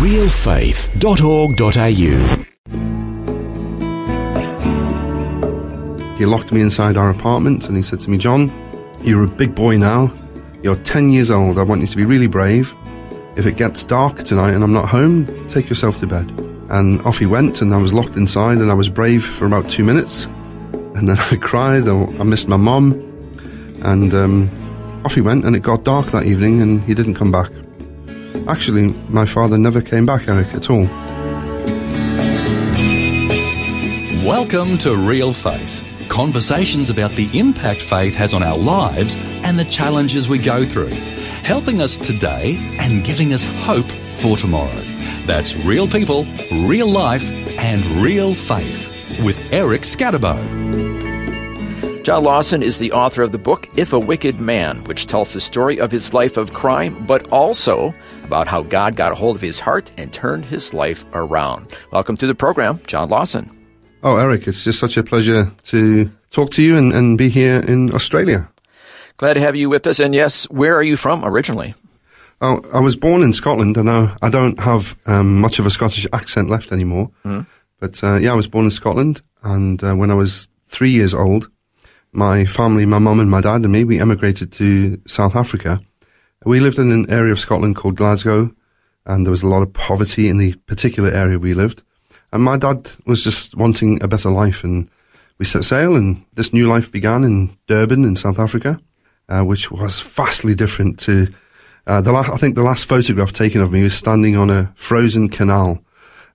realfaith.org.au. He locked me inside our apartment and he said to me, John, you're a big boy now. You're 10 years old. I want you to be really brave. If it gets dark tonight and I'm not home, take yourself to bed. And off he went, and I was locked inside, and I was brave for about two minutes. And then I cried, I missed my mum. And um, off he went, and it got dark that evening, and he didn't come back. Actually, my father never came back, Eric, at all. Welcome to Real Faith conversations about the impact faith has on our lives and the challenges we go through, helping us today and giving us hope for tomorrow. That's real people, real life, and real faith with Eric Skattebo. John Lawson is the author of the book If a Wicked Man, which tells the story of his life of crime, but also about how God got a hold of his heart and turned his life around. Welcome to the program, John Lawson. Oh, Eric, it's just such a pleasure to talk to you and, and be here in Australia. Glad to have you with us. And yes, where are you from originally? Oh, I was born in Scotland, and I, I don't have um, much of a Scottish accent left anymore. Mm. But uh, yeah, I was born in Scotland, and uh, when I was three years old, my family, my mum and my dad and me, we emigrated to South Africa. We lived in an area of Scotland called Glasgow, and there was a lot of poverty in the particular area we lived. And my dad was just wanting a better life, and we set sail, and this new life began in Durban in South Africa, uh, which was vastly different to uh, the last. I think the last photograph taken of me was standing on a frozen canal,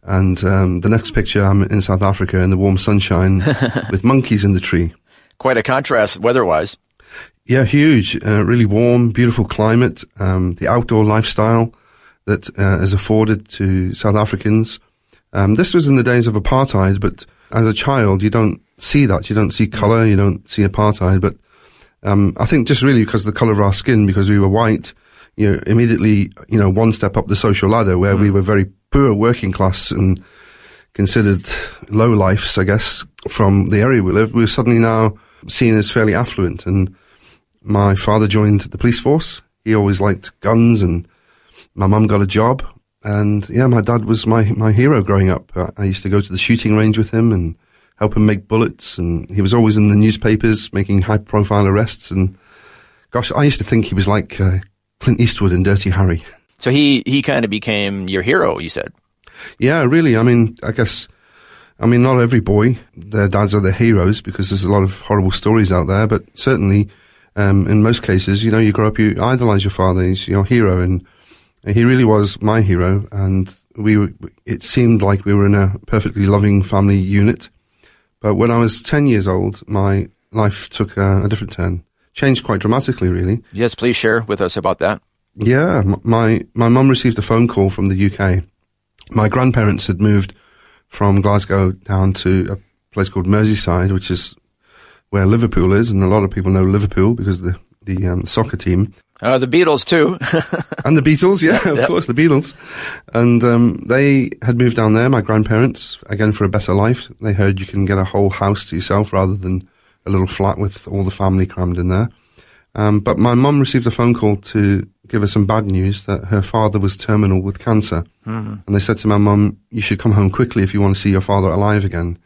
and um, the next picture I'm in South Africa in the warm sunshine with monkeys in the tree. Quite a contrast weather-wise. Yeah, huge. Uh, really warm, beautiful climate. Um, the outdoor lifestyle that uh, is afforded to South Africans um, this was in the days of apartheid, but as a child, you don't see that. You don't see color. You don't see apartheid. But um, I think just really because of the color of our skin, because we were white, you know, immediately, you know, one step up the social ladder where mm. we were very poor working class and considered low lifes, I guess, from the area we lived. We were suddenly now seen as fairly affluent. And my father joined the police force. He always liked guns and my mum got a job and yeah, my dad was my, my hero growing up. I used to go to the shooting range with him and help him make bullets. And he was always in the newspapers making high profile arrests. And gosh, I used to think he was like uh, Clint Eastwood in Dirty Harry. So he, he kind of became your hero, you said. Yeah, really. I mean, I guess, I mean, not every boy, their dads are their heroes because there's a lot of horrible stories out there, but certainly, um, in most cases, you know, you grow up, you idolize your father, he's your hero. And he really was my hero, and we were, it seemed like we were in a perfectly loving family unit. But when I was 10 years old, my life took a, a different turn. Changed quite dramatically, really. Yes, please share with us about that. Yeah, my, my mum received a phone call from the UK. My grandparents had moved from Glasgow down to a place called Merseyside, which is where Liverpool is, and a lot of people know Liverpool because of the, the um, soccer team. Uh, the Beatles too. and the Beatles, yeah, of yep. course, the Beatles. And um, they had moved down there, my grandparents, again for a better life. They heard you can get a whole house to yourself rather than a little flat with all the family crammed in there. Um, but my mum received a phone call to give her some bad news that her father was terminal with cancer. Mm-hmm. And they said to my mum, you should come home quickly if you want to see your father alive again.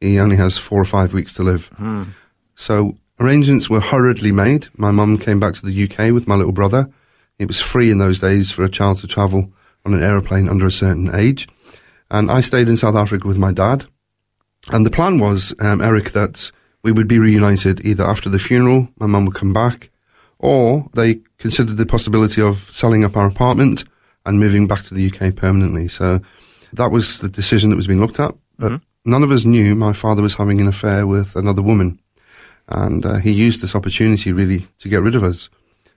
He only has four or five weeks to live. Mm. So Arrangements were hurriedly made. My mum came back to the UK with my little brother. It was free in those days for a child to travel on an aeroplane under a certain age. And I stayed in South Africa with my dad. And the plan was, um, Eric, that we would be reunited either after the funeral, my mum would come back, or they considered the possibility of selling up our apartment and moving back to the UK permanently. So that was the decision that was being looked at. But mm-hmm. none of us knew my father was having an affair with another woman. And uh, he used this opportunity really to get rid of us.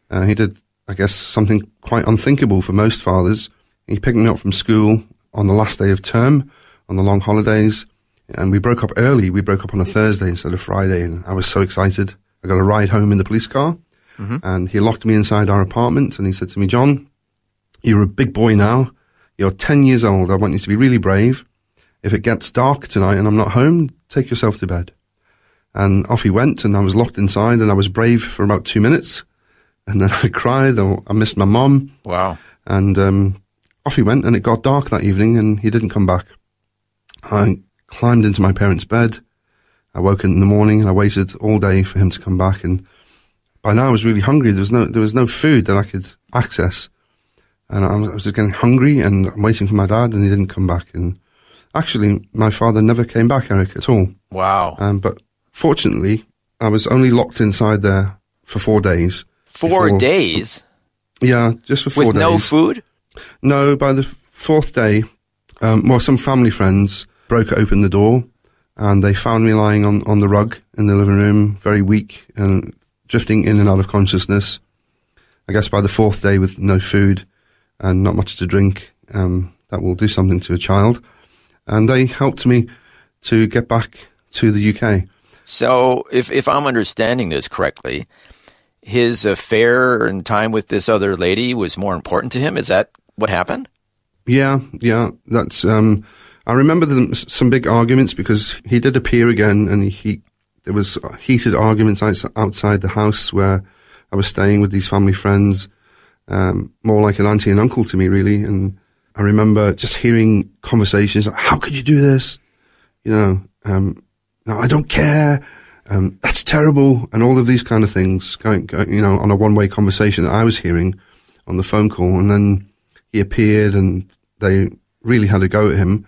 Uh, he did, I guess, something quite unthinkable for most fathers. He picked me up from school on the last day of term, on the long holidays, and we broke up early. We broke up on a Thursday instead of Friday, and I was so excited. I got a ride home in the police car, mm-hmm. and he locked me inside our apartment, and he said to me, John, you're a big boy now. You're 10 years old. I want you to be really brave. If it gets dark tonight and I'm not home, take yourself to bed. And off he went, and I was locked inside, and I was brave for about two minutes. And then I cried, or I missed my mom. Wow. And um, off he went, and it got dark that evening, and he didn't come back. I climbed into my parents' bed. I woke in the morning, and I waited all day for him to come back. And by now, I was really hungry. There was no there was no food that I could access, and I was, I was just getting hungry, and I'm waiting for my dad, and he didn't come back. And actually, my father never came back, Eric, at all. Wow. Um, but fortunately, I was only locked inside there for four days. Four before- days Yeah, just for four with days. no food? No, by the fourth day, um, well, some family friends broke open the door and they found me lying on, on the rug in the living room, very weak and drifting in and out of consciousness. I guess by the fourth day with no food and not much to drink, um, that will do something to a child. And they helped me to get back to the UK. So, if if I'm understanding this correctly, his affair and time with this other lady was more important to him. Is that what happened? Yeah, yeah, that's. Um, I remember them, s- some big arguments because he did appear again, and he, he there was heated arguments outside the house where I was staying with these family friends, um, more like an auntie and uncle to me, really. And I remember just hearing conversations like, "How could you do this?" You know, um, no, I don't care. Um, that's terrible, and all of these kind of things going, going you know, on a one-way conversation that I was hearing on the phone call, and then he appeared, and they really had a go at him,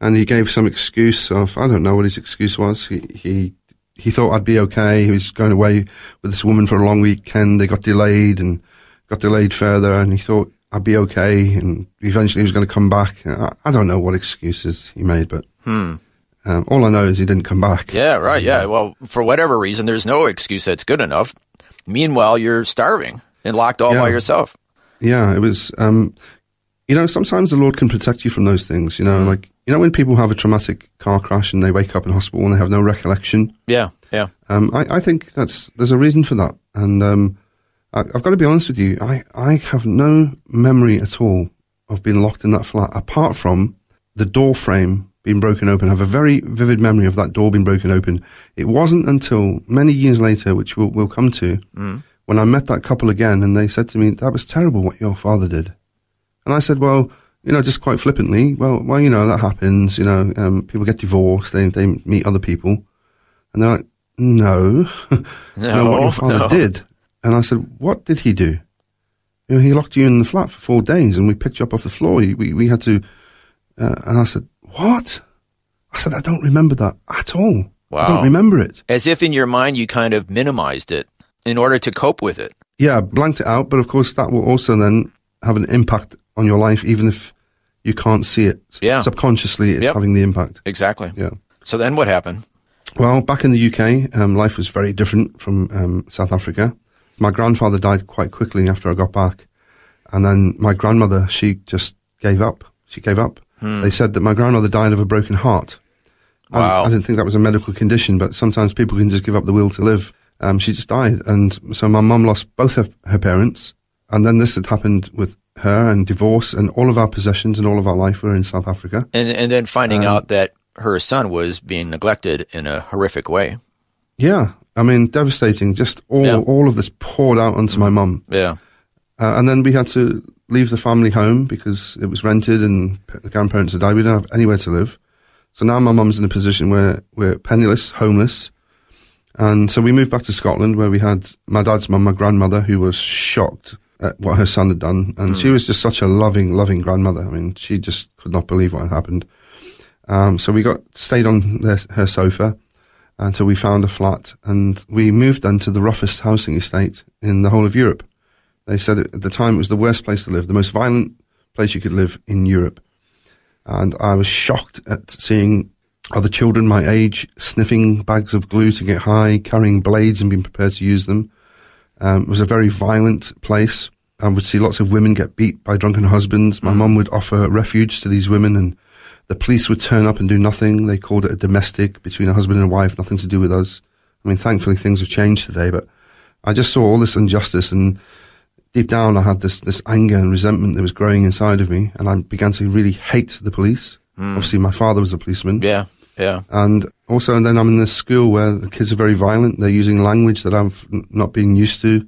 and he gave some excuse of I don't know what his excuse was. He he he thought I'd be okay. He was going away with this woman for a long weekend. They got delayed and got delayed further, and he thought I'd be okay, and eventually he was going to come back. I, I don't know what excuses he made, but. Um, all I know is he didn't come back. Yeah, right. Yeah. Well, for whatever reason, there's no excuse that's good enough. Meanwhile, you're starving and locked all by yourself. Yeah, it was. Um, you know, sometimes the Lord can protect you from those things. You know, like you know when people have a traumatic car crash and they wake up in hospital and they have no recollection. Yeah. Yeah. Um, I, I think that's there's a reason for that, and um, I, I've got to be honest with you. I, I have no memory at all of being locked in that flat, apart from the door frame being broken open. I have a very vivid memory of that door being broken open. It wasn't until many years later, which we'll, we'll come to, when I met that couple again, and they said to me, "That was terrible what your father did," and I said, "Well." You know, just quite flippantly, well, well, you know, that happens. You know, um, people get divorced, they they meet other people, and they're like, no, no, what your father no. did. And I said, what did he do? You know, he locked you in the flat for four days and we picked you up off the floor. We, we had to, uh, and I said, what? I said, I don't remember that at all. I don't remember it. As if in your mind you kind of minimized it in order to cope with it. Yeah, blanked it out, but of course that will also then have an impact on your life, even if you can't see it. Yeah. Subconsciously, it's Yep. having the impact. Exactly. Yeah. So then what happened? Well, back in the UK, um, life was very different from um, South Africa. My grandfather died quite quickly after I got back. And then my grandmother, she just gave up. She gave up. They said that my grandmother died of a broken heart. I- Wow. I, didn't think that was a medical condition, but sometimes people can just give up the will to live. Um, she just died. And so my mum lost both her, her parents. And then this had happened with her and divorce and all of our possessions and all of our life were in South Africa. And and then finding Um, out that her son was being neglected in a horrific way. Yeah. I mean, devastating. Just all, Yeah. all of this poured out onto my mum. Yeah. Uh, and then we had to leave the family home because it was rented and the grandparents had died. We didn't have anywhere to live. So now my mum's in a position where we're penniless, homeless. And so we moved back to Scotland where we had my dad's mum, my grandmother, who was shocked at what her son had done. And she was just such a loving, loving grandmother. I mean, she just could not believe what had happened. Um, so we got stayed on their, her sofa until we found a flat and we moved then to the roughest housing estate in the whole of Europe. They said at the time it was the worst place to live, the most violent place you could live in Europe. And I was shocked at seeing other children my age sniffing bags of glue to get high, carrying blades and being prepared to use them. Um, it was a very violent place. I would see lots of women get beat by drunken husbands. My mum would offer refuge to these women and the police would turn up and do nothing. They called it a domestic between a husband and a wife, nothing to do with us. I mean, thankfully things have changed today, but I just saw all this injustice and deep down I had this, this anger and resentment that was growing inside of me and I began to really hate the police. Obviously my father was a policeman. Yeah. Yeah. And also, and then I'm in this school where the kids are very violent. They're using language that I've not been used to,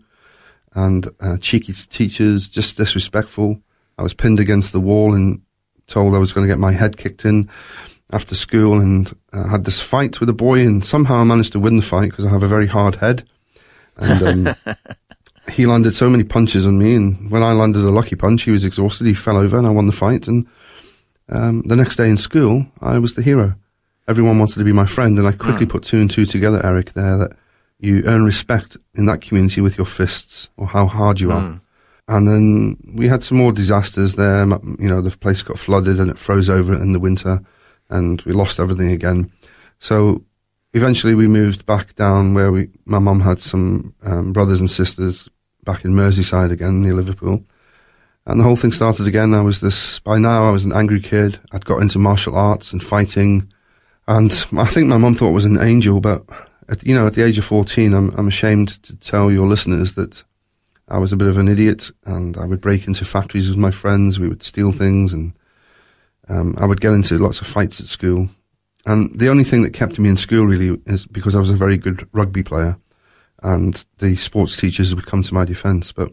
and uh, cheeky teachers, just disrespectful. I was pinned against the wall and told I was going to get my head kicked in after school and uh, had this fight with a boy and somehow I managed to win the fight because I have a very hard head. And um, he landed so many punches on me and when I landed a lucky punch, he was exhausted. He fell over and I won the fight. And um, the next day in school, I was the hero. Everyone wanted to be my friend and I quickly Mm. put two and two together, Eric, there that you earn respect in that community with your fists or how hard you are. And then we had some more disasters there. You know, the place got flooded and it froze over in the winter and we lost everything again. So eventually we moved back down where we, my mum had some um, brothers and sisters back in Merseyside again near Liverpool. And the whole thing started again. I was this, by now I was an angry kid. I'd got into martial arts and fighting. And I think my mum thought I was an angel, but at, you know, at the age of 14, I'm, I'm ashamed to tell your listeners that I was a bit of an idiot and I would break into factories with my friends. We would steal things and um, I would get into lots of fights at school. And the only thing that kept me in school really is because I was a very good rugby player and the sports teachers would come to my defense. But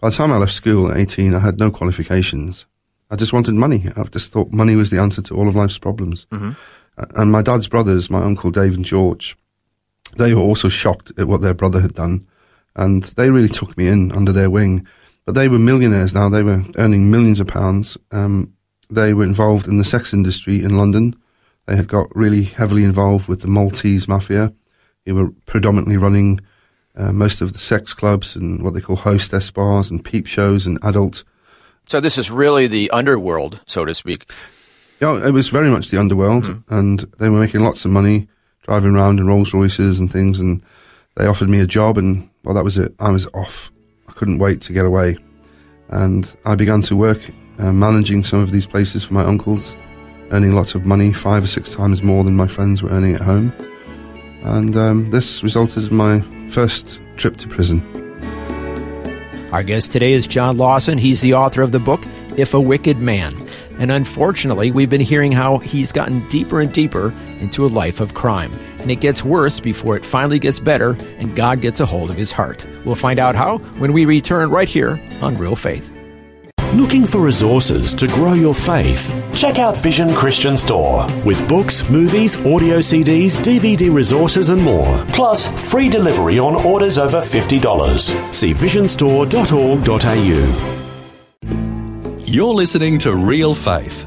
by the time I left school at 18, I had no qualifications. I just wanted money. I just thought money was the answer to all of life's problems. Uh, And my dad's brothers, my uncle Dave and George, they were also shocked at what their brother had done. And they really took me in under their wing. But they were millionaires now. They were earning millions of pounds. Um, they were involved in the sex industry in London. They had got really heavily involved with the Maltese mafia. They were predominantly running uh, most of the sex clubs and what they call hostess bars and peep shows and adult. So this is really the underworld, so to speak. Yeah, it was very much the underworld, and they were making lots of money driving around in Rolls Royces and things. And they offered me a job, and well, that was it. I was off. I couldn't wait to get away, and I began to work uh, managing some of these places for my uncles, earning lots of money, five or six times more than my friends were earning at home. And um, this resulted in my first trip to prison. Our guest today is John Lawson. He's the author of the book, If a Wicked Man. And unfortunately, we've been hearing how he's gotten deeper and deeper into a life of crime. And it gets worse before it finally gets better and God gets a hold of his heart. We'll find out how when we return right here on Real Faith. Looking for resources to grow your faith? Check out Vision Christian Store with books, movies, audio CDs, DVD resources, and more. Plus, free delivery on orders over $50. See visionstore.org.au. You're listening to Real Faith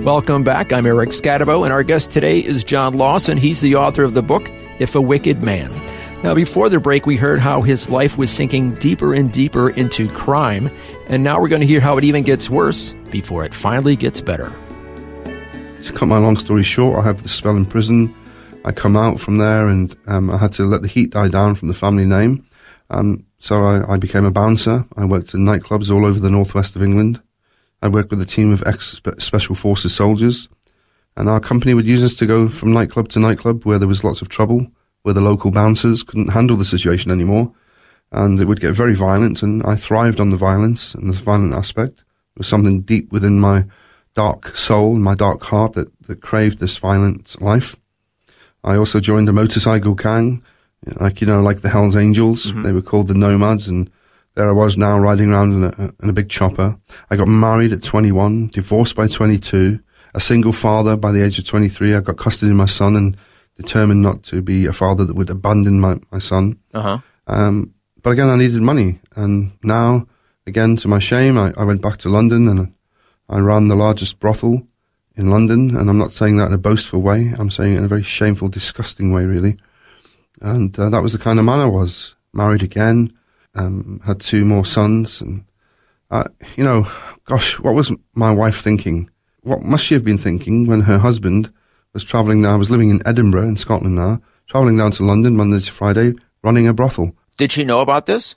Welcome back. I'm Eric Skattebo, and our guest today is John Lawson. He's the author of the book, If a Wicked Man. Now, before the break, we heard how his life was sinking deeper and deeper into crime, and now we're going to hear how it even gets worse before it finally gets better. To cut my long story short, I have the spell in prison. I come out from there and um, I had to let the heat die down from the family name. Um, so I, I became a bouncer. I worked in nightclubs all over the northwest of England. I worked with a team of ex-special forces soldiers. And our company would use us to go from nightclub to nightclub where there was lots of trouble, where the local bouncers couldn't handle the situation anymore. And it would get very violent. And I thrived on the violence and the violent aspect. There was something deep within my dark soul, my dark heart that, that craved this violent life. I also joined a motorcycle gang, like, you know, like the Hells Angels. Mm-hmm. They were called the Nomads and there I was now riding around in a, in a big chopper. I got married at 21, divorced by 22, a single father by the age of 23. I got custody of my son and determined not to be a father that would abandon my, my son. Uh huh. Um, but again, I needed money. And now, again, to my shame, I, I went back to London and I ran the largest brothel in London. And I'm not saying that in a boastful way. I'm saying it in a very shameful, disgusting way, really. And uh, that was the kind of man I was. Married again, um, had two more sons. And, uh, you know, gosh, what was my wife thinking? What must she have been thinking when her husband was traveling now? I was living in Edinburgh in Scotland now, traveling down to London Monday to Friday, running a brothel. Did she know about this?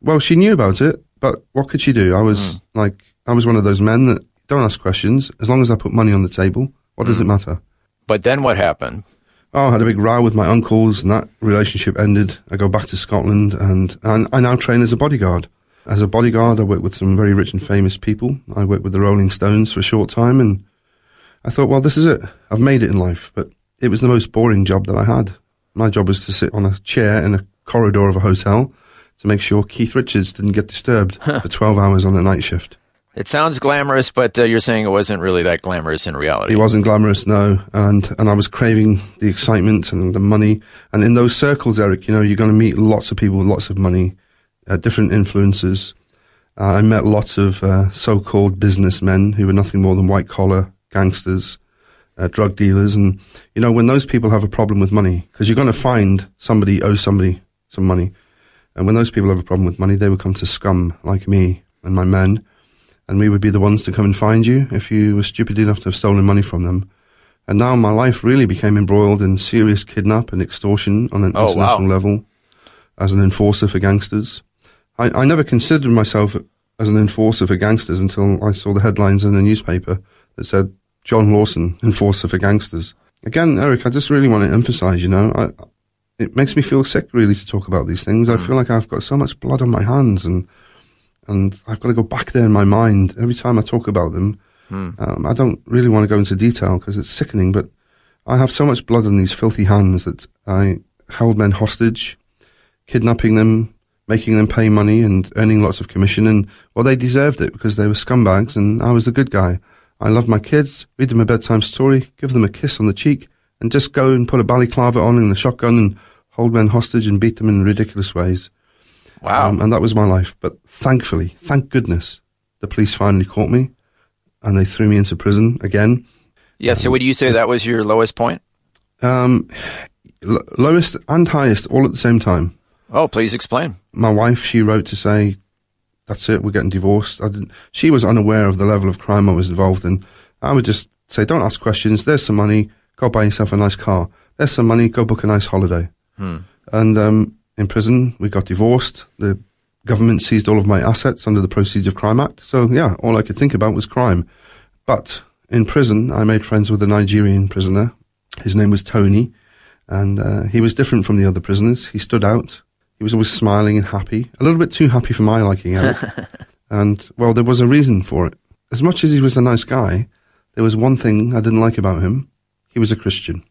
Well, she knew about it, but what could she do? I was like, I was one of those men that Don't ask questions. As long as I put money on the table, what does it matter? But then what happened? Oh, I had a big row with my uncles, and that relationship ended. I go back to Scotland, and, and I now train as a bodyguard. As a bodyguard, I work with some very rich and famous people. I worked with the Rolling Stones for a short time, and I thought, well, this is it. I've made it in life. But it was the most boring job that I had. My job was to sit on a chair in a corridor of a hotel to make sure Keith Richards didn't get disturbed for 12 hours on a night shift. It sounds glamorous, but uh, you're saying it wasn't really that glamorous in reality. It wasn't glamorous, no. And, and I was craving the excitement and the money. And in those circles, Eric, you know, you're going to meet lots of people with lots of money, uh, different influences. Uh, I met lots of uh, so-called businessmen who were nothing more than white collar gangsters, uh, drug dealers. And, you know, when those people have a problem with money, because you're going to find somebody owes somebody some money. And when those people have a problem with money, they would come to scum like me and my men and we would be the ones to come and find you if you were stupid enough to have stolen money from them. And now my life really became embroiled in serious kidnap and extortion on an Oh, international wow. level as an enforcer for gangsters. I, I never considered myself as an enforcer for gangsters until I saw the headlines in the newspaper that said John Lawson, enforcer for gangsters. Again, Eric, I just really want to emphasize, you know, I, it makes me feel sick really to talk about these things. I hmm. feel like I've got so much blood on my hands and and I've got to go back there in my mind every time I talk about them. Um, I don't really want to go into detail because it's sickening, but I have so much blood on these filthy hands that I held men hostage, kidnapping them, making them pay money and earning lots of commission. And well, they deserved it because they were scumbags and I was the good guy. I loved my kids, read them a bedtime story, give them a kiss on the cheek, and just go and put a balaclava on and a shotgun and hold men hostage and beat them in ridiculous ways. Wow. Um, and that was my life. But thankfully, thank goodness, the police finally caught me and they threw me into prison again. yeah, so would you say that was your lowest point? Um, l- lowest and highest all at the same time. Oh, please explain. My wife, she wrote to say, that's it, we're getting divorced. I didn't, she was unaware of the level of crime I was involved in. I would just say, don't ask questions. There's some money. Go buy yourself a nice car. There's some money. Go book a nice holiday. And um, in prison, we got divorced. The government seized all of my assets under the Proceeds of Crime Act. So, yeah, all I could think about was crime. But in prison, I made friends with a Nigerian prisoner. His name was Tony, and uh, he was different from the other prisoners. He stood out. He was always smiling and happy, a little bit too happy for my liking, and, well, there was a reason for it. As much as he was a nice guy, there was one thing I didn't like about him. He was a Christian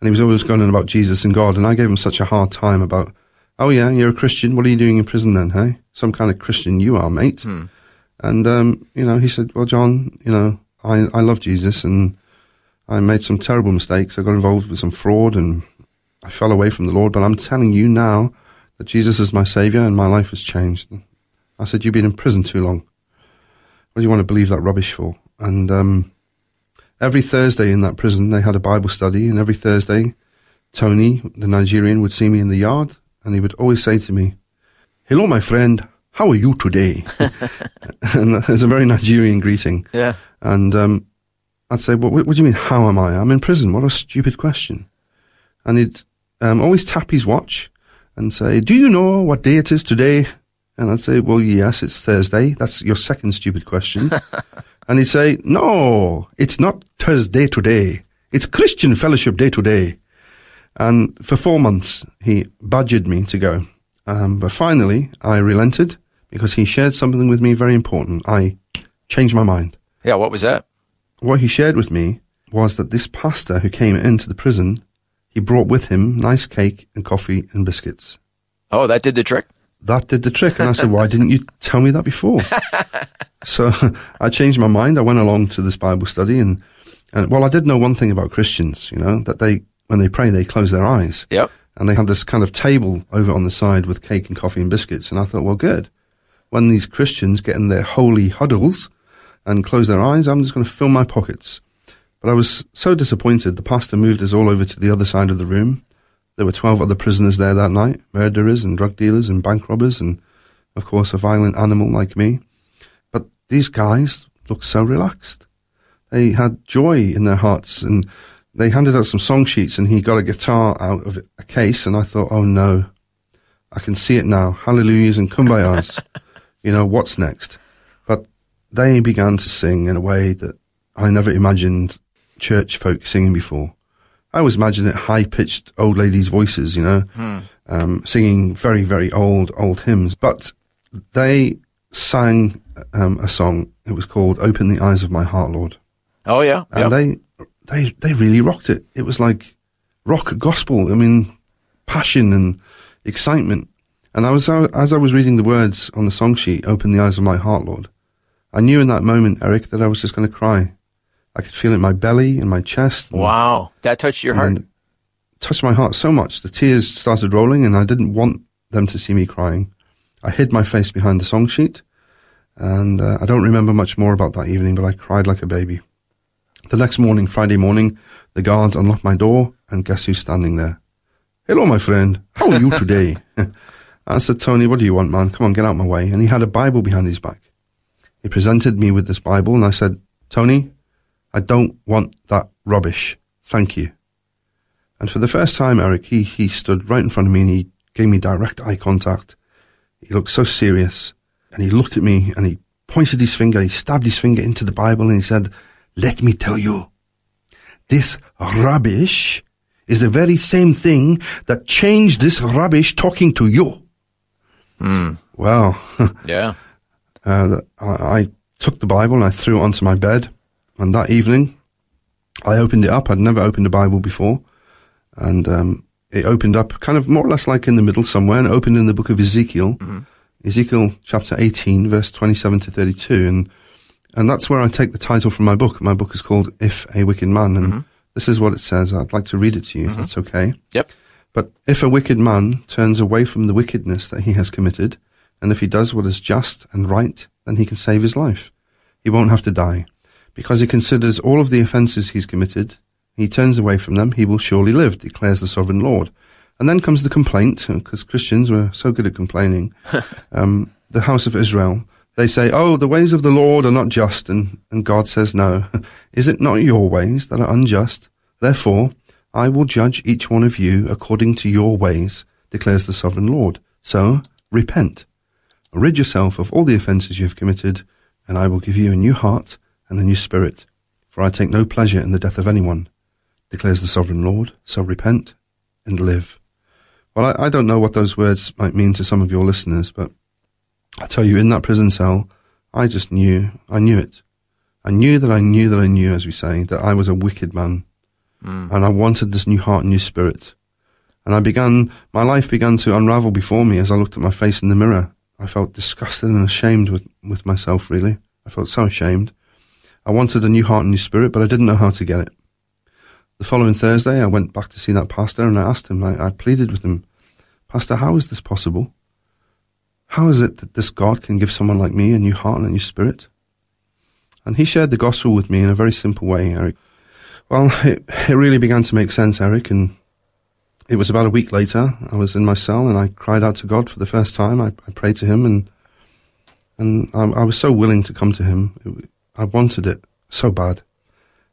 and he was always going on about Jesus and God, and I gave him such a hard time about, oh yeah, you're a Christian. What are you doing in prison then, hey? Some kind of Christian you are, mate. And um, you know, he said, well, John, you know, I I love Jesus, and I made some terrible mistakes. I got involved with some fraud, and I fell away from the Lord. But I'm telling you now that Jesus is my savior, and my life has changed. I said, you've been in prison too long. What do you want to believe that rubbish for? And um, every Thursday in that prison, they had a Bible study, and every Thursday, Tony, the Nigerian, would see me in the yard, and he would always say to me, "Hello, my friend. How are you today?" and it's a very Nigerian greeting. Yeah. And um, I'd say, well, what, what do you mean, how am I? I'm in prison. What a stupid question. And he'd um, always tap his watch and say, do you know what day it is today? And I'd say, well, yes, it's Thursday. That's your second stupid question. and he'd say, no, it's not Thursday today. It's Christian Fellowship Day today. And for four months, he badgered me to go. Um, but finally, I relented because he shared something with me very important. I changed my mind Yeah, what was that? what he shared with me was that this pastor who came into the prison, he brought with him nice cake and coffee and biscuits. Oh, that did the trick? That did the trick. And I said, why didn't you tell me that before? so I changed my mind. I went along to this Bible study and, and well, I did know one thing about Christians, you know, that they, when they pray, they close their eyes. Yep. And they had this kind of table over on the side with cake and coffee and biscuits. And I thought, well, good. When these Christians get in their holy huddles and close their eyes, I'm just going to fill my pockets. But I was so disappointed. The pastor moved us all over to the other side of the room. There were 12 other prisoners there that night, murderers and drug dealers and bank robbers and, of course, a violent animal like me. But these guys looked so relaxed. They had joy in their hearts and they handed out some song sheets and he got a guitar out of a case and I thought, oh no, I can see it now. Hallelujahs and kumbayas. you know, what's next? But they began to sing in a way that I never imagined church folk singing before. I always imagined it high pitched old ladies' voices, you know, Hmm. um, singing very, very old, old hymns. But they sang um, a song. It was called "Open the Eyes of My Heart, Lord," Oh yeah. and Yep. they they they really rocked it. It was like rock gospel. I mean, passion and excitement. And I was as I was reading the words on the song sheet, "Open the eyes of my heart, Lord," I knew in that moment, Eric, that I was just going to cry. I could feel it in my belly, in my chest. and- wow. That touched your heart. and touched my heart so much. The tears started rolling, and I didn't want them to see me crying. I hid my face behind the song sheet, and uh, I don't remember much more about that evening, but I cried like a baby. The next morning, Friday morning, the guards unlocked my door, and guess who's standing there? Hello, my friend. How are you today? I said, Tony, what do you want, man? Come on, get out of my way. And he had a Bible behind his back. He presented me with this Bible, and I said, Tony, I don't want that rubbish. Thank you. And for the first time, Eric, he, he stood right in front of me and he gave me direct eye contact. He looked so serious and he looked at me and he pointed his finger, he stabbed his finger into the Bible and he said, let me tell you, this rubbish is the very same thing that changed this rubbish talking to you. Well, Yeah. uh, I, I took the Bible and I threw it onto my bed. And that evening, I opened it up. I'd never opened a Bible before. And um, it opened up kind of more or less like in the middle somewhere and opened in the book of Ezekiel. Mm-hmm. Ezekiel chapter 18, verse 27 to 32. And, and that's where I take the title from my book. My book is called If a Wicked Man. And mm-hmm. this is what it says. I'd like to read it to you if mm-hmm. that's okay. Yep. But if a wicked man turns away from the wickedness that he has committed, and if he does what is just and right, then he can save his life. He won't have to die. Because he considers all of the offences he's committed, he turns away from them, he will surely live, declares the sovereign Lord. And then comes the complaint, because Christians were so good at complaining. um, the house of Israel, they say, oh, the ways of the Lord are not just, and, and God says, no. Is it not your ways that are unjust? Therefore, I will judge each one of you according to your ways, declares the sovereign Lord. So, repent. Rid yourself of all the offences you have committed, and I will give you a new heart and a new spirit. For I take no pleasure in the death of anyone, declares the sovereign Lord. So repent and live. Well, I, I don't know what those words might mean to some of your listeners, but I tell you, in that prison cell, I just knew, I knew it. I knew that I knew that I knew, as we say, that I was a wicked man. Mm. And I wanted this new heart and new spirit. And I began, my life began to unravel before me as I looked at my face in the mirror. I felt disgusted and ashamed with, with myself, really. I felt so ashamed. I wanted a new heart and new spirit, but I didn't know how to get it. The following Thursday, I went back to see that pastor and I asked him, I, I pleaded with him, Pastor, how is this possible? How is it that this God can give someone like me a new heart and a new spirit? And he shared the gospel with me in a very simple way, Eric. Well, it, it really began to make sense, Eric, and it was about a week later. I was in my cell and I cried out to God for the first time. I, I prayed to Him and and I, I was so willing to come to Him. It, I wanted it so bad.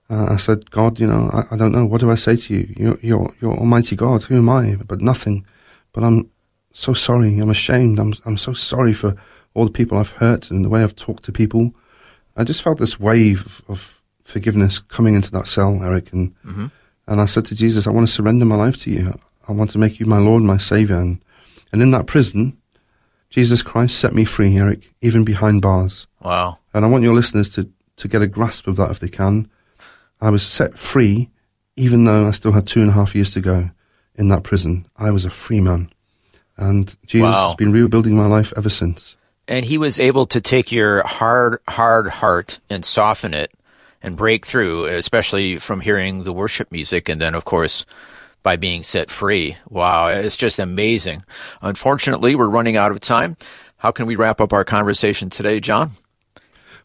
Uh, I said, God, you know, I, I don't know. What do I say to you? You're, you're, you're Almighty God. Who am I? But nothing. But I'm so sorry. I'm ashamed. I'm, I'm so sorry for all the people I've hurt and the way I've talked to people. I just felt this wave of, of forgiveness coming into that cell, Eric. And, and I said to Jesus, I want to surrender my life to you. I want to make you my Lord, my Savior. And, and in that prison, Jesus Christ set me free, Eric, even behind bars. Wow. And I want your listeners to, to get a grasp of that if they can. I was set free, even though I still had two and a half years to go in that prison. I was a free man. And Jesus Wow. has been rebuilding my life ever since. And he was able to take your hard, hard heart and soften it and break through, especially from hearing the worship music and then, of course, by being set free. Wow, it's just amazing. Unfortunately, we're running out of time. How can we wrap up our conversation today, John?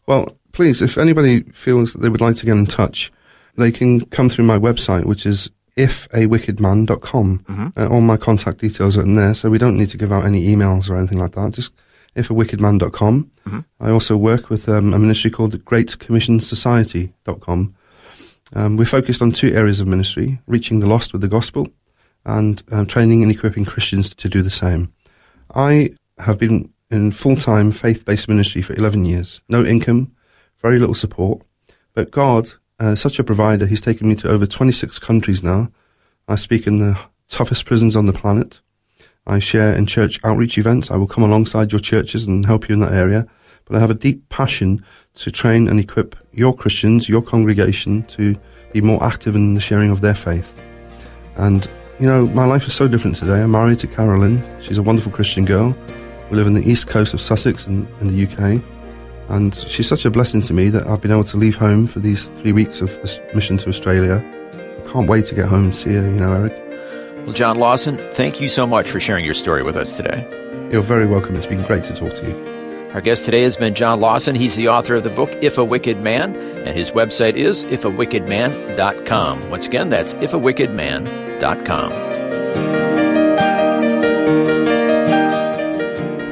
Well, please, if anybody feels that they would like to get in touch, they can come through my website, which is ifawickedman.com. Uh, all my contact details are in there, so we don't need to give out any emails or anything like that. Just ifawickedman.com. I also work with um, a ministry called the Great Commission Society.com. Um, we're focused on two areas of ministry, reaching the lost with the gospel and uh, training and equipping Christians to do the same. I have been in full-time faith-based ministry for 11 years. No income, very little support. But God, uh, such a provider, He's taken me to over 26 countries now. I speak in the toughest prisons on the planet. I share in church outreach events. I will come alongside your churches and help you in that area. But I have a deep passion to train and equip your Christians, your congregation, to be more active in the sharing of their faith. And, you know, my life is so different today. I'm married to Carolyn. She's a wonderful Christian girl. We live in the east coast of Sussex in, in the UK. And she's such a blessing to me that I've been able to leave home for these three weeks of this mission to Australia. I can't wait to get home and see her, you know, Eric. Well, John Lawson, thank you so much for sharing your story with us today. You're very welcome. It's been great to talk to you. Our guest today has been John Lawson. He's the author of the book If a Wicked Man, and his website is ifawickedman.com. Once again, that's ifawickedman.com.